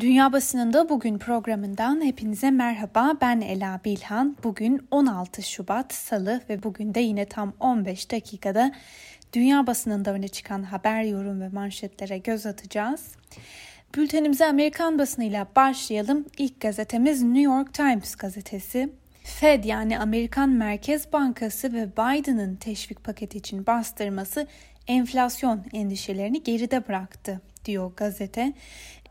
Dünya Basınında Bugün programından hepinize merhaba. Ben Ela Bilhan. Bugün 16 Şubat Salı ve bugün de yine tam 15 dakikada dünya basınında öne çıkan haber, yorum ve manşetlere göz atacağız. Bültenimize Amerikan basınıyla başlayalım. İlk gazetemiz New York Times gazetesi. Fed yani Amerikan Merkez Bankası ve Biden'ın teşvik paketi için bastırması enflasyon endişelerini geride bıraktı diyor gazete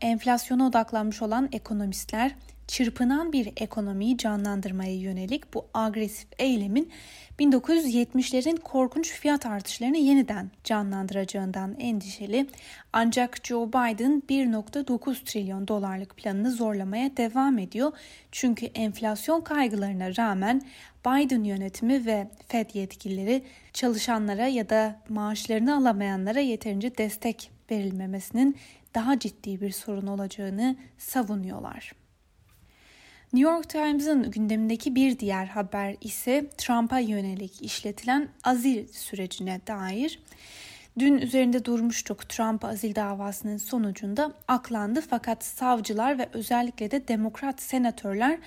enflasyona odaklanmış olan ekonomistler çırpınan bir ekonomiyi canlandırmaya yönelik bu agresif eylemin 1970'lerin korkunç fiyat artışlarını yeniden canlandıracağından endişeli. Ancak Joe Biden 1.9 trilyon dolarlık planını zorlamaya devam ediyor. Çünkü enflasyon kaygılarına rağmen Biden yönetimi ve Fed yetkilileri çalışanlara ya da maaşlarını alamayanlara yeterince destek verilmemesinin daha ciddi bir sorun olacağını savunuyorlar. New York Times'ın gündemindeki bir diğer haber ise Trump'a yönelik işletilen azil sürecine dair. Dün üzerinde durmuştuk Trump azil davasının sonucunda aklandı fakat savcılar ve özellikle de demokrat senatörler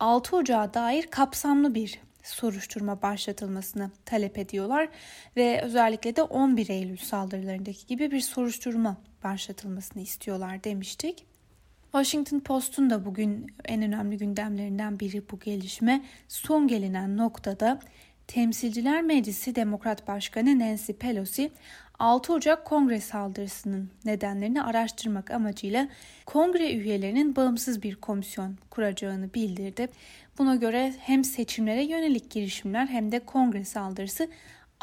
6 Ocağı dair kapsamlı bir soruşturma başlatılmasını talep ediyorlar ve özellikle de 11 Eylül saldırılarındaki gibi bir soruşturma başlatılmasını istiyorlar demiştik. Washington Post'un da bugün en önemli gündemlerinden biri bu gelişme. Son gelinen noktada Temsilciler Meclisi Demokrat Başkanı Nancy Pelosi 6 Ocak kongre saldırısının nedenlerini araştırmak amacıyla kongre üyelerinin bağımsız bir komisyon kuracağını bildirdi. Buna göre hem seçimlere yönelik girişimler hem de kongre saldırısı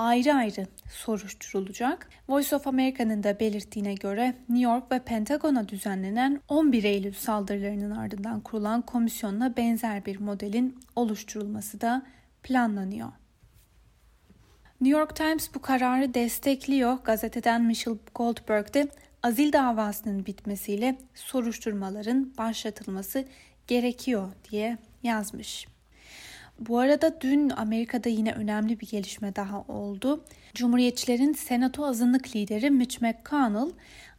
ayrı ayrı soruşturulacak. Voice of America'nın da belirttiğine göre New York ve Pentagon'a düzenlenen 11 Eylül saldırılarının ardından kurulan komisyonla benzer bir modelin oluşturulması da planlanıyor. New York Times bu kararı destekliyor. Gazeteden Michelle Goldberg de azil davasının bitmesiyle soruşturmaların başlatılması gerekiyor diye yazmış. Bu arada dün Amerika'da yine önemli bir gelişme daha oldu. Cumhuriyetçilerin Senato azınlık lideri Mitch McConnell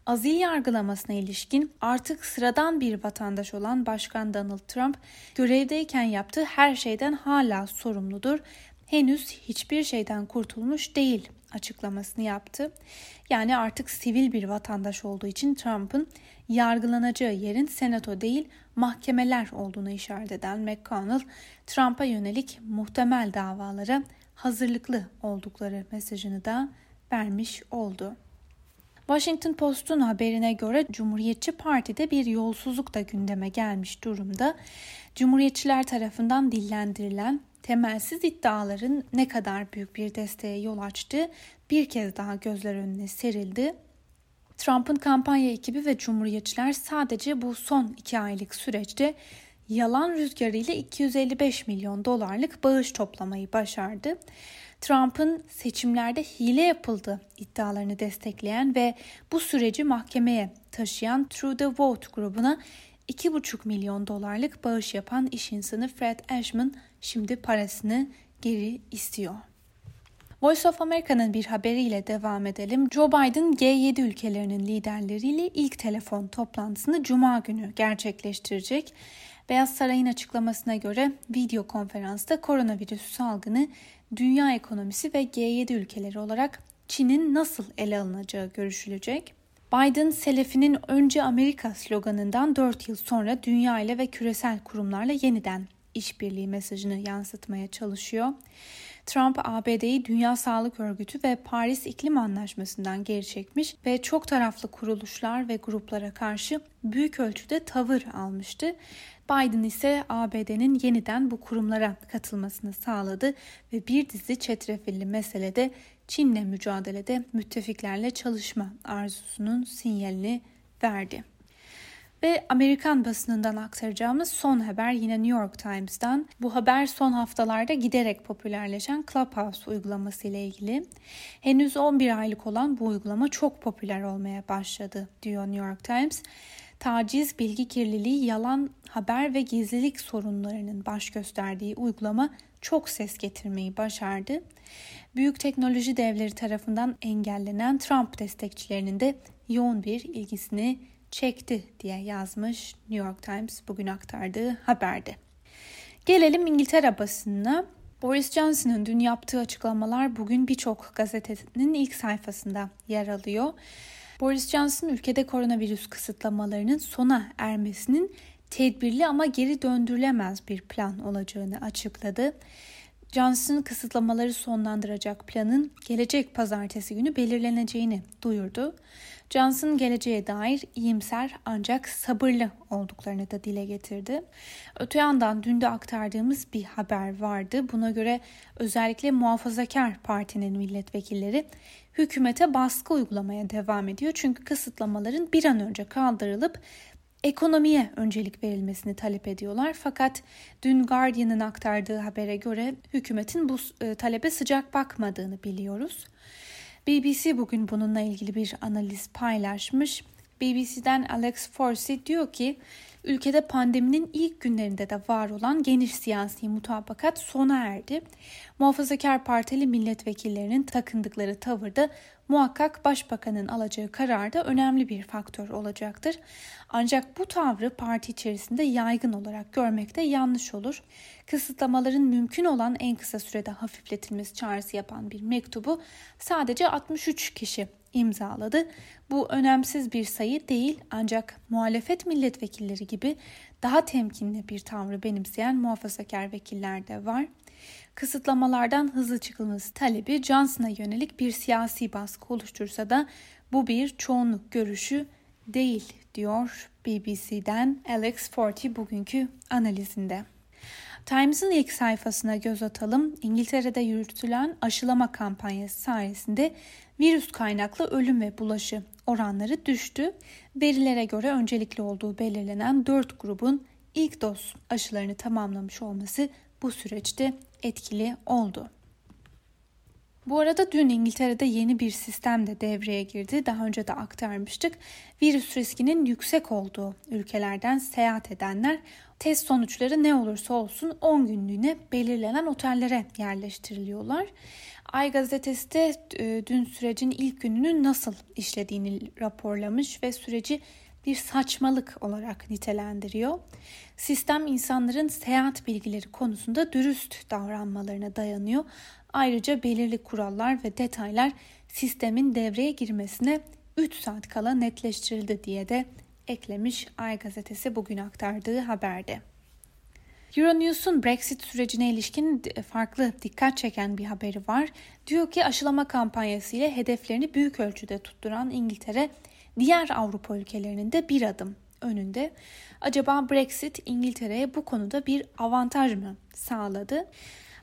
azil yargılamasına ilişkin artık sıradan bir vatandaş olan Başkan Donald Trump görevdeyken yaptığı her şeyden hala sorumludur. Henüz hiçbir şeyden kurtulmuş değil açıklamasını yaptı. Yani artık sivil bir vatandaş olduğu için Trump'ın yargılanacağı yerin senato değil mahkemeler olduğunu işaret eden McConnell, Trump'a yönelik muhtemel davalara hazırlıklı oldukları mesajını da vermiş oldu. Washington Post'un haberine göre Cumhuriyetçi Parti'de bir yolsuzluk da gündeme gelmiş durumda. Cumhuriyetçiler tarafından dillendirilen temelsiz iddiaların ne kadar büyük bir desteğe yol açtığı bir kez daha gözler önüne serildi. Trump'ın kampanya ekibi ve cumhuriyetçiler sadece bu son iki aylık süreçte yalan rüzgarıyla 255 milyon dolarlık bağış toplamayı başardı. Trump'ın seçimlerde hile yapıldı iddialarını destekleyen ve bu süreci mahkemeye taşıyan True the Vote grubuna 2,5 milyon dolarlık bağış yapan iş insanı Fred Ashman şimdi parasını geri istiyor. Voice of America'nın bir haberiyle devam edelim. Joe Biden G7 ülkelerinin liderleriyle ilk telefon toplantısını cuma günü gerçekleştirecek. Beyaz Saray'ın açıklamasına göre video konferansta koronavirüs salgını, dünya ekonomisi ve G7 ülkeleri olarak Çin'in nasıl ele alınacağı görüşülecek. Biden selefinin önce Amerika sloganından 4 yıl sonra dünya ile ve küresel kurumlarla yeniden işbirliği mesajını yansıtmaya çalışıyor. Trump ABD'yi Dünya Sağlık Örgütü ve Paris İklim Anlaşması'ndan geri çekmiş ve çok taraflı kuruluşlar ve gruplara karşı büyük ölçüde tavır almıştı. Biden ise ABD'nin yeniden bu kurumlara katılmasını sağladı ve bir dizi çetrefilli meselede Çin'le mücadelede müttefiklerle çalışma arzusunun sinyalini verdi. Ve Amerikan basınından aktaracağımız son haber yine New York Times'dan. Bu haber son haftalarda giderek popülerleşen Clubhouse uygulaması ile ilgili. Henüz 11 aylık olan bu uygulama çok popüler olmaya başladı diyor New York Times. Taciz, bilgi kirliliği, yalan haber ve gizlilik sorunlarının baş gösterdiği uygulama çok ses getirmeyi başardı. Büyük teknoloji devleri tarafından engellenen Trump destekçilerinin de yoğun bir ilgisini çekti diye yazmış New York Times bugün aktardığı haberde. Gelelim İngiltere basınına. Boris Johnson'ın dün yaptığı açıklamalar bugün birçok gazetenin ilk sayfasında yer alıyor. Boris Johnson ülkede koronavirüs kısıtlamalarının sona ermesinin tedbirli ama geri döndürülemez bir plan olacağını açıkladı. Johnson kısıtlamaları sonlandıracak planın gelecek pazartesi günü belirleneceğini duyurdu. Johnson geleceğe dair iyimser ancak sabırlı olduklarını da dile getirdi. Öte yandan dün de aktardığımız bir haber vardı. Buna göre özellikle muhafazakar partinin milletvekilleri hükümete baskı uygulamaya devam ediyor. Çünkü kısıtlamaların bir an önce kaldırılıp ekonomiye öncelik verilmesini talep ediyorlar. Fakat dün Guardian'ın aktardığı habere göre hükümetin bu e, talebe sıcak bakmadığını biliyoruz. BBC bugün bununla ilgili bir analiz paylaşmış. BBC'den Alex Forsey diyor ki ülkede pandeminin ilk günlerinde de var olan geniş siyasi mutabakat sona erdi. Muhafazakar Partili milletvekillerinin takındıkları tavırda muhakkak başbakanın alacağı kararda önemli bir faktör olacaktır. Ancak bu tavrı parti içerisinde yaygın olarak görmek de yanlış olur. Kısıtlamaların mümkün olan en kısa sürede hafifletilmesi çağrısı yapan bir mektubu sadece 63 kişi imzaladı. Bu önemsiz bir sayı değil ancak muhalefet milletvekilleri gibi daha temkinli bir tavrı benimseyen muhafazakar vekiller de var. Kısıtlamalardan hızlı çıkılması talebi Johnson'a yönelik bir siyasi baskı oluştursa da bu bir çoğunluk görüşü değil diyor BBC'den Alex Forty bugünkü analizinde. Times'ın ilk sayfasına göz atalım. İngiltere'de yürütülen aşılama kampanyası sayesinde virüs kaynaklı ölüm ve bulaşı oranları düştü. Verilere göre öncelikli olduğu belirlenen 4 grubun ilk doz aşılarını tamamlamış olması bu süreçte etkili oldu. Bu arada dün İngiltere'de yeni bir sistem de devreye girdi. Daha önce de aktarmıştık. Virüs riskinin yüksek olduğu ülkelerden seyahat edenler test sonuçları ne olursa olsun 10 günlüğüne belirlenen otellere yerleştiriliyorlar. Ay gazetesi de e, dün sürecin ilk gününün nasıl işlediğini raporlamış ve süreci bir saçmalık olarak nitelendiriyor. Sistem insanların seyahat bilgileri konusunda dürüst davranmalarına dayanıyor. Ayrıca belirli kurallar ve detaylar sistemin devreye girmesine 3 saat kala netleştirildi diye de eklemiş Ay gazetesi bugün aktardığı haberde. Euronews'un Brexit sürecine ilişkin farklı dikkat çeken bir haberi var. Diyor ki aşılama kampanyası ile hedeflerini büyük ölçüde tutturan İngiltere diğer Avrupa ülkelerinin de bir adım önünde. Acaba Brexit İngiltere'ye bu konuda bir avantaj mı sağladı?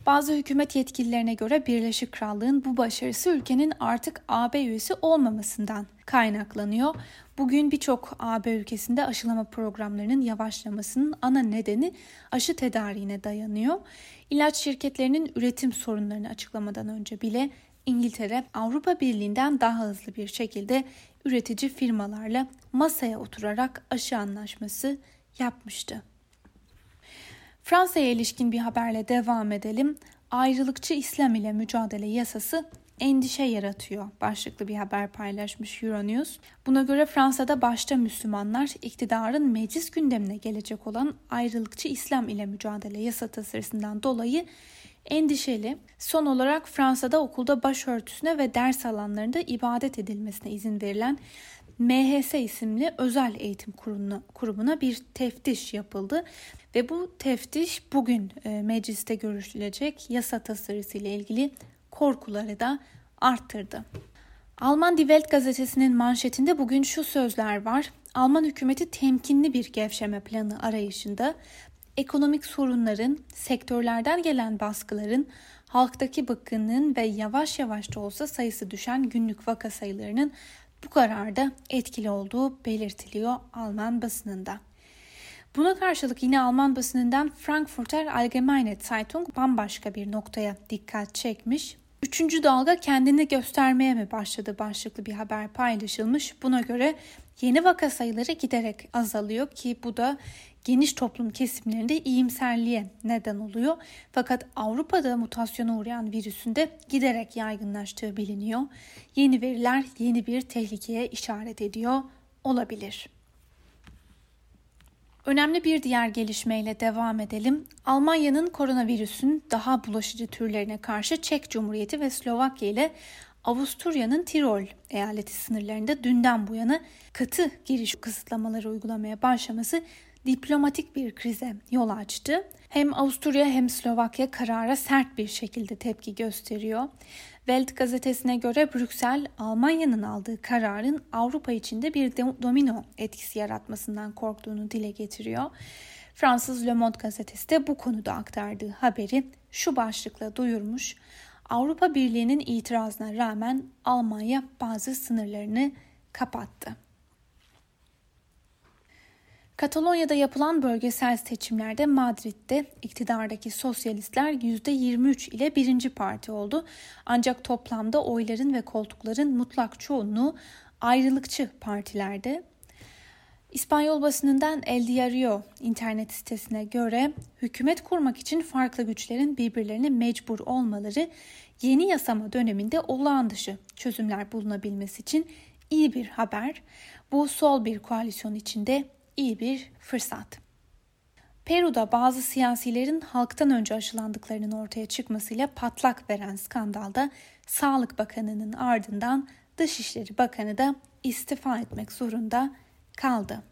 Bazı hükümet yetkililerine göre Birleşik Krallığın bu başarısı ülkenin artık AB üyesi olmamasından kaynaklanıyor. Bugün birçok AB ülkesinde aşılama programlarının yavaşlamasının ana nedeni aşı tedariğine dayanıyor. İlaç şirketlerinin üretim sorunlarını açıklamadan önce bile İngiltere Avrupa Birliği'nden daha hızlı bir şekilde üretici firmalarla masaya oturarak aşı anlaşması yapmıştı. Fransa'ya ilişkin bir haberle devam edelim. Ayrılıkçı İslam ile mücadele yasası endişe yaratıyor başlıklı bir haber paylaşmış Euronews. Buna göre Fransa'da başta Müslümanlar iktidarın meclis gündemine gelecek olan ayrılıkçı İslam ile mücadele yasa tasarısından dolayı endişeli. Son olarak Fransa'da okulda başörtüsüne ve ders alanlarında ibadet edilmesine izin verilen MHS isimli özel eğitim kurumuna, kurumuna bir teftiş yapıldı ve bu teftiş bugün e, mecliste görüşülecek yasa tasarısı ile ilgili korkuları da arttırdı. Alman Die Welt gazetesinin manşetinde bugün şu sözler var. Alman hükümeti temkinli bir gevşeme planı arayışında ekonomik sorunların, sektörlerden gelen baskıların, halktaki bıkkınlığın ve yavaş yavaş da olsa sayısı düşen günlük vaka sayılarının bu kararda etkili olduğu belirtiliyor Alman basınında. Buna karşılık yine Alman basınından Frankfurter Allgemeine Zeitung bambaşka bir noktaya dikkat çekmiş. Üçüncü dalga kendini göstermeye mi başladı başlıklı bir haber paylaşılmış. Buna göre yeni vaka sayıları giderek azalıyor ki bu da geniş toplum kesimlerinde iyimserliğe neden oluyor. Fakat Avrupa'da mutasyona uğrayan virüsün de giderek yaygınlaştığı biliniyor. Yeni veriler yeni bir tehlikeye işaret ediyor olabilir. Önemli bir diğer gelişmeyle devam edelim. Almanya'nın koronavirüsün daha bulaşıcı türlerine karşı Çek Cumhuriyeti ve Slovakya ile Avusturya'nın Tirol eyaleti sınırlarında dünden bu yana katı giriş kısıtlamaları uygulamaya başlaması diplomatik bir krize yol açtı. Hem Avusturya hem Slovakya karara sert bir şekilde tepki gösteriyor. Welt gazetesine göre Brüksel, Almanya'nın aldığı kararın Avrupa içinde bir domino etkisi yaratmasından korktuğunu dile getiriyor. Fransız Le Monde gazetesi de bu konuda aktardığı haberi şu başlıkla duyurmuş. Avrupa Birliği'nin itirazına rağmen Almanya bazı sınırlarını kapattı. Katalonya'da yapılan bölgesel seçimlerde Madrid'de iktidardaki sosyalistler %23 ile birinci parti oldu. Ancak toplamda oyların ve koltukların mutlak çoğunluğu ayrılıkçı partilerde. İspanyol basınından El Diario internet sitesine göre hükümet kurmak için farklı güçlerin birbirlerine mecbur olmaları yeni yasama döneminde olağan dışı çözümler bulunabilmesi için iyi bir haber. Bu sol bir koalisyon içinde iyi bir fırsat. Peru'da bazı siyasilerin halktan önce aşılandıklarının ortaya çıkmasıyla patlak veren skandalda Sağlık Bakanı'nın ardından Dışişleri Bakanı da istifa etmek zorunda kaldı.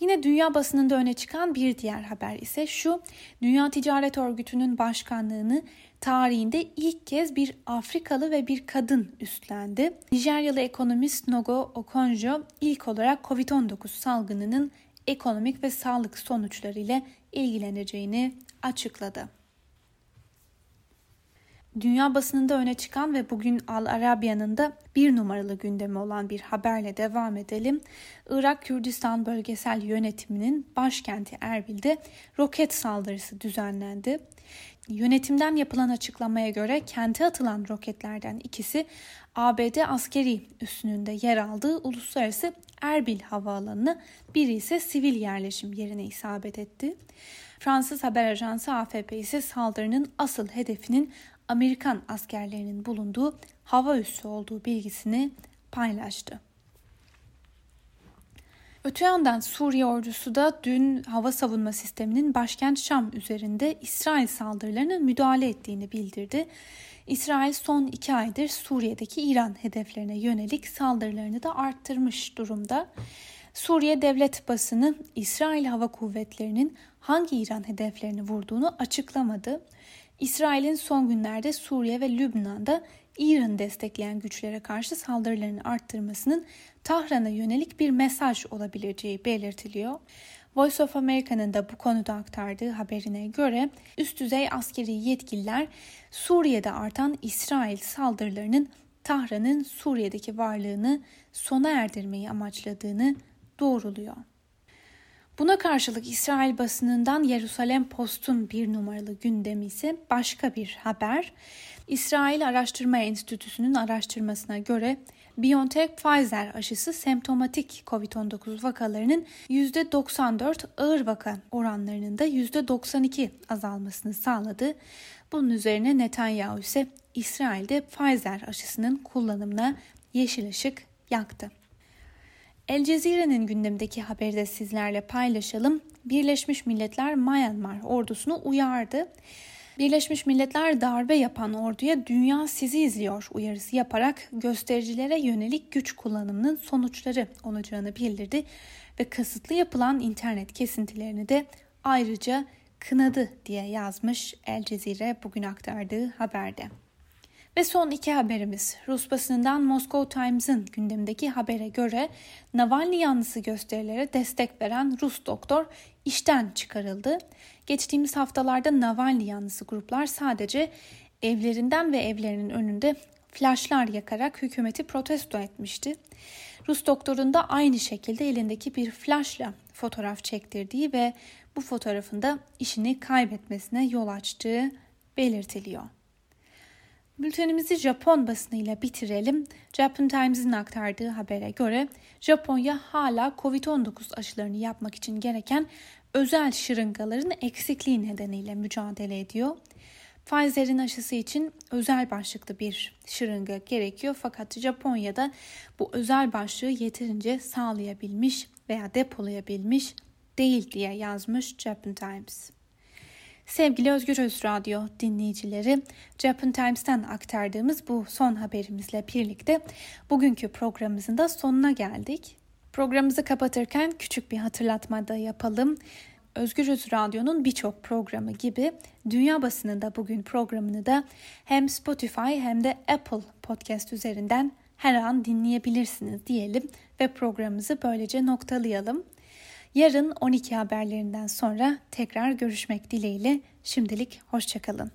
Yine dünya basınında öne çıkan bir diğer haber ise şu. Dünya Ticaret Örgütü'nün başkanlığını tarihinde ilk kez bir Afrikalı ve bir kadın üstlendi. Nijeryalı ekonomist Nogo Okonjo ilk olarak COVID-19 salgınının ekonomik ve sağlık sonuçları ile ilgileneceğini açıkladı. Dünya basınında öne çıkan ve bugün Al Arabia'nın da bir numaralı gündemi olan bir haberle devam edelim. Irak Kürdistan Bölgesel Yönetiminin başkenti Erbil'de roket saldırısı düzenlendi. Yönetimden yapılan açıklamaya göre kente atılan roketlerden ikisi ABD askeri üssününde yer aldığı uluslararası Erbil havaalanına, biri ise sivil yerleşim yerine isabet etti. Fransız haber ajansı AFP ise saldırının asıl hedefinin Amerikan askerlerinin bulunduğu hava üssü olduğu bilgisini paylaştı. Öte yandan Suriye ordusu da dün hava savunma sisteminin başkent Şam üzerinde İsrail saldırılarına müdahale ettiğini bildirdi. İsrail son iki aydır Suriye'deki İran hedeflerine yönelik saldırılarını da arttırmış durumda. Suriye devlet basını İsrail Hava Kuvvetleri'nin hangi İran hedeflerini vurduğunu açıklamadı. İsrail'in son günlerde Suriye ve Lübnan'da İran'ı destekleyen güçlere karşı saldırılarını arttırmasının Tahran'a yönelik bir mesaj olabileceği belirtiliyor. Voice of America'nın da bu konuda aktardığı haberine göre üst düzey askeri yetkililer Suriye'de artan İsrail saldırılarının Tahran'ın Suriye'deki varlığını sona erdirmeyi amaçladığını doğruluyor. Buna karşılık İsrail basınından Yerusalem Post'un bir numaralı gündemi ise başka bir haber. İsrail Araştırma Enstitüsü'nün araştırmasına göre BioNTech Pfizer aşısı semptomatik COVID-19 vakalarının %94 ağır vaka oranlarının da %92 azalmasını sağladı. Bunun üzerine Netanyahu ise İsrail'de Pfizer aşısının kullanımına yeşil ışık yaktı. El Cezire'nin gündemdeki haberi de sizlerle paylaşalım. Birleşmiş Milletler Myanmar ordusunu uyardı. Birleşmiş Milletler darbe yapan orduya dünya sizi izliyor uyarısı yaparak göstericilere yönelik güç kullanımının sonuçları olacağını bildirdi ve kasıtlı yapılan internet kesintilerini de ayrıca kınadı diye yazmış El Cezire bugün aktardığı haberde. Ve son iki haberimiz. Rus basınından Moscow Times'ın gündemdeki habere göre Navalny yanlısı gösterilere destek veren Rus doktor işten çıkarıldı. Geçtiğimiz haftalarda Navalny yanlısı gruplar sadece evlerinden ve evlerinin önünde flaşlar yakarak hükümeti protesto etmişti. Rus doktorun da aynı şekilde elindeki bir flaşla fotoğraf çektirdiği ve bu fotoğrafında işini kaybetmesine yol açtığı belirtiliyor. Bültenimizi Japon basınıyla bitirelim. Japan Times'in aktardığı habere göre Japonya hala COVID-19 aşılarını yapmak için gereken özel şırıngaların eksikliği nedeniyle mücadele ediyor. Pfizer'in aşısı için özel başlıklı bir şırınga gerekiyor fakat Japonya'da bu özel başlığı yeterince sağlayabilmiş veya depolayabilmiş değil diye yazmış Japan Times. Sevgili Özgür Öz Radyo dinleyicileri, Japan Times'ten aktardığımız bu son haberimizle birlikte bugünkü programımızın da sonuna geldik. Programımızı kapatırken küçük bir hatırlatma da yapalım. Özgür Öz Radyo'nun birçok programı gibi Dünya Basınında Bugün programını da hem Spotify hem de Apple Podcast üzerinden her an dinleyebilirsiniz diyelim ve programımızı böylece noktalayalım. Yarın 12 haberlerinden sonra tekrar görüşmek dileğiyle şimdilik hoşçakalın.